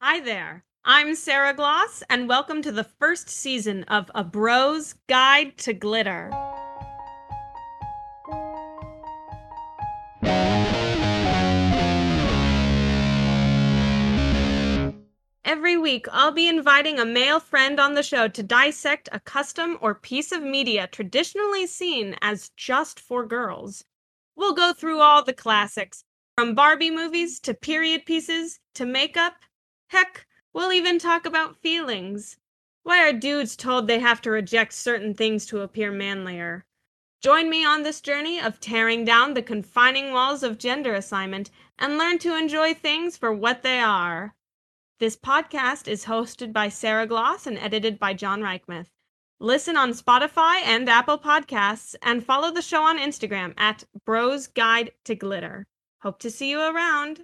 Hi there. I'm Sarah Gloss, and welcome to the first season of A Bro's Guide to Glitter. Every week, I'll be inviting a male friend on the show to dissect a custom or piece of media traditionally seen as just for girls. We'll go through all the classics, from Barbie movies to period pieces to makeup. Heck, we'll even talk about feelings. Why are dudes told they have to reject certain things to appear manlier? Join me on this journey of tearing down the confining walls of gender assignment and learn to enjoy things for what they are. This podcast is hosted by Sarah Gloss and edited by John Reichmuth. Listen on Spotify and Apple Podcasts and follow the show on Instagram at Bros Guide to Glitter. Hope to see you around.